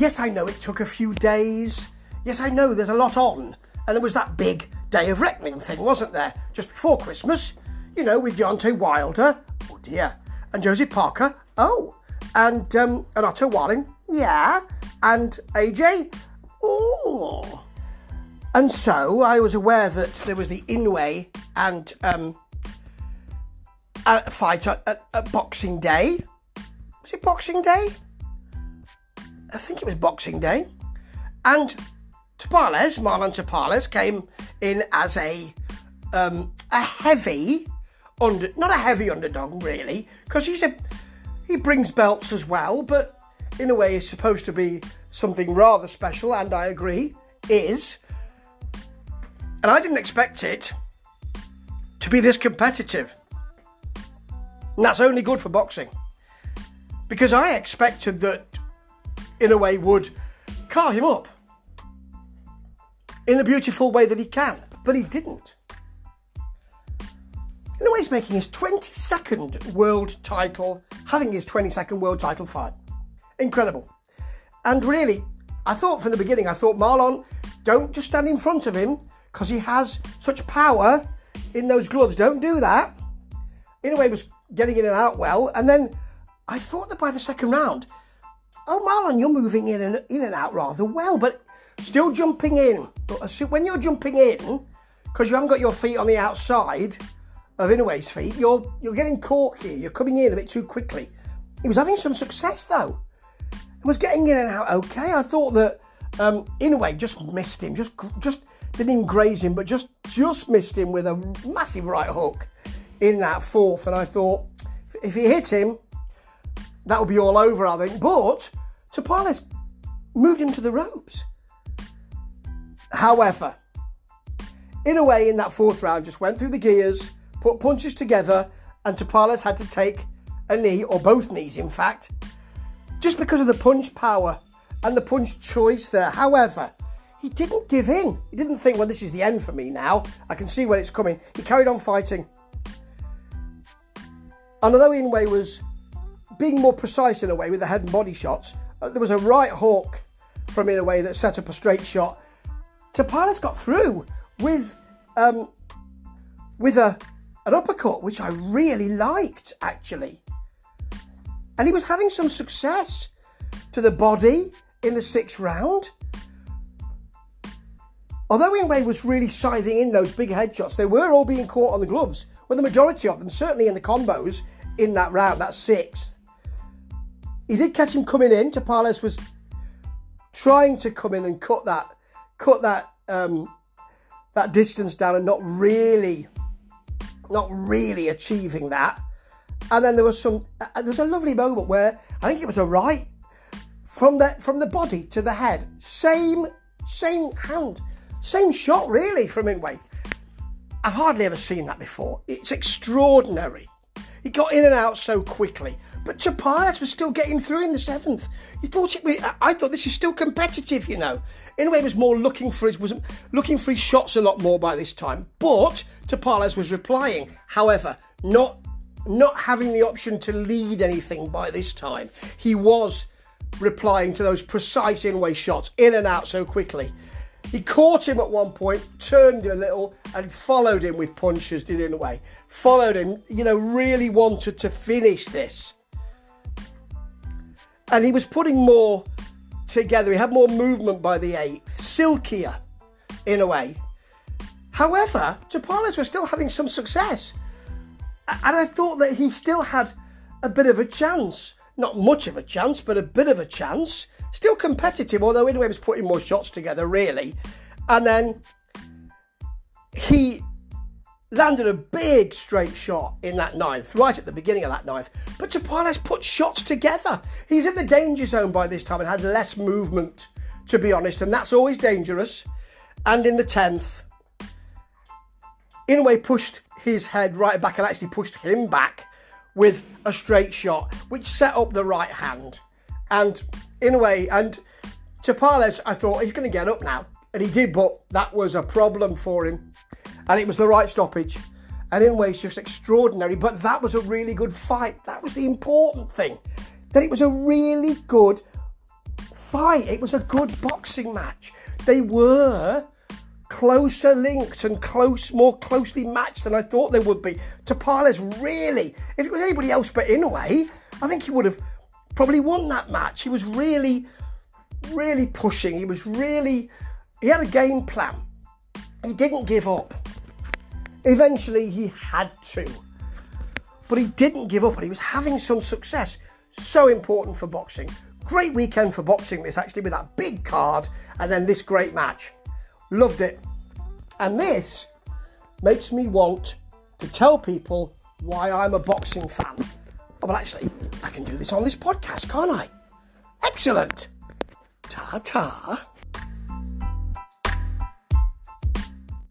yes, I know it took a few days. Yes, I know there's a lot on. And there was that big day of reckoning thing, wasn't there? Just before Christmas, you know, with Deontay Wilder, oh dear, and Joseph Parker, oh, and um, and Otto Wallin, yeah, and AJ, oh. And so I was aware that there was the Inoue and um, a fight at, at, at Boxing Day. Was it Boxing Day? I think it was Boxing Day. And Tapales, Marlon Tapales, came in as a um, a heavy under, not a heavy underdog really, because he's a he brings belts as well, but Inoue is supposed to be something rather special, and I agree is. And I didn't expect it to be this competitive. And that's only good for boxing. Because I expected that Inoue would car him up in the beautiful way that he can, but he didn't. Inoue, he's making his 22nd world title, having his 22nd world title fight. Incredible. And really, I thought from the beginning, I thought, Marlon, don't just stand in front of him because he has such power in those gloves. Don't do that. Inoue was getting in and out well. And then I thought that by the second round, oh, Marlon, you're moving in and in and out rather well, but still jumping in. But when you're jumping in, because you haven't got your feet on the outside of Inoue's feet, you're you're getting caught here. You're coming in a bit too quickly. He was having some success though. He was getting in and out okay. I thought that um, Inoue just missed him, just just didn't even graze him, but just just missed him with a massive right hook in that fourth. And I thought if he hit him, that would be all over, I think. But Tapales moved him to the ropes. However, Inoue, in that fourth round, just went through the gears, put punches together, and Tapales had to take a knee, or both knees, in fact, just because of the punch power and the punch choice there. However, he didn't give in. He didn't think, well, this is the end for me now. I can see where it's coming. He carried on fighting. And although Inoue was being more precise in a way with the head and body shots, uh, there was a right hook from Inoue that set up a straight shot. Tapales got through with um, with a an uppercut, which I really liked actually. And he was having some success to the body in the sixth round. Although Inoue was really scything in those big headshots, they were all being caught on the gloves. Well, the majority of them, certainly in the combos in that round, that sixth. He did catch him coming in. Tapales was trying to come in and cut that, cut that, um, that distance down, and not really, not really achieving that. And then there was some, uh, there was a lovely moment where I think it was a right from the from the body to the head, same same hand, same shot really from Inoue. I've hardly ever seen that before. It's extraordinary. He got in and out so quickly. But Tapales was still getting through in the seventh. You thought it I thought this is still competitive, you know. Inoue, was more looking for his was looking for his shots a lot more by this time. But Tapales was replying. However, not not having the option to lead anything by this time. He was replying to those precise Inoue shots in and out so quickly. He caught him at one point, turned a little, and followed him with punches, did Inoue. Followed him, you know, really wanted to finish this. And he was putting more together. He had more movement by the eighth, silkier in a way. However, Tapales was still having some success. And I thought that he still had a bit of a chance. Not much of a chance, but a bit of a chance. Still competitive, although Inoue was putting more shots together, really. And then he landed a big straight shot in that ninth, right at the beginning of that ninth. But Tapales put shots together. He's in the danger zone by this time and had less movement, to be honest, and that's always dangerous. And in the tenth, Inoue pushed his head right back and actually pushed him back with a straight shot, which set up the right hand. And Inoue, and Tapales, I thought he's going to get up now. And he did, but that was a problem for him. And it was the right stoppage. And Inoue's just extraordinary. But that was a really good fight. That was the important thing. That it was a really good fight. It was a good boxing match. They were closer linked and close, more closely matched than I thought they would be. Tapales really, if it was anybody else but Inoue, I think he would have probably won that match. He was really, really pushing. He was really, he had a game plan. He didn't give up. Eventually, he had to. But he didn't give up and he was having some success. So important for boxing. Great weekend for boxing, this actually, with that big card and then this great match. Loved it. And this makes me want to tell people why I'm a boxing fan. Oh, well, actually, I can do this on this podcast, can't I? Excellent. Ta ta.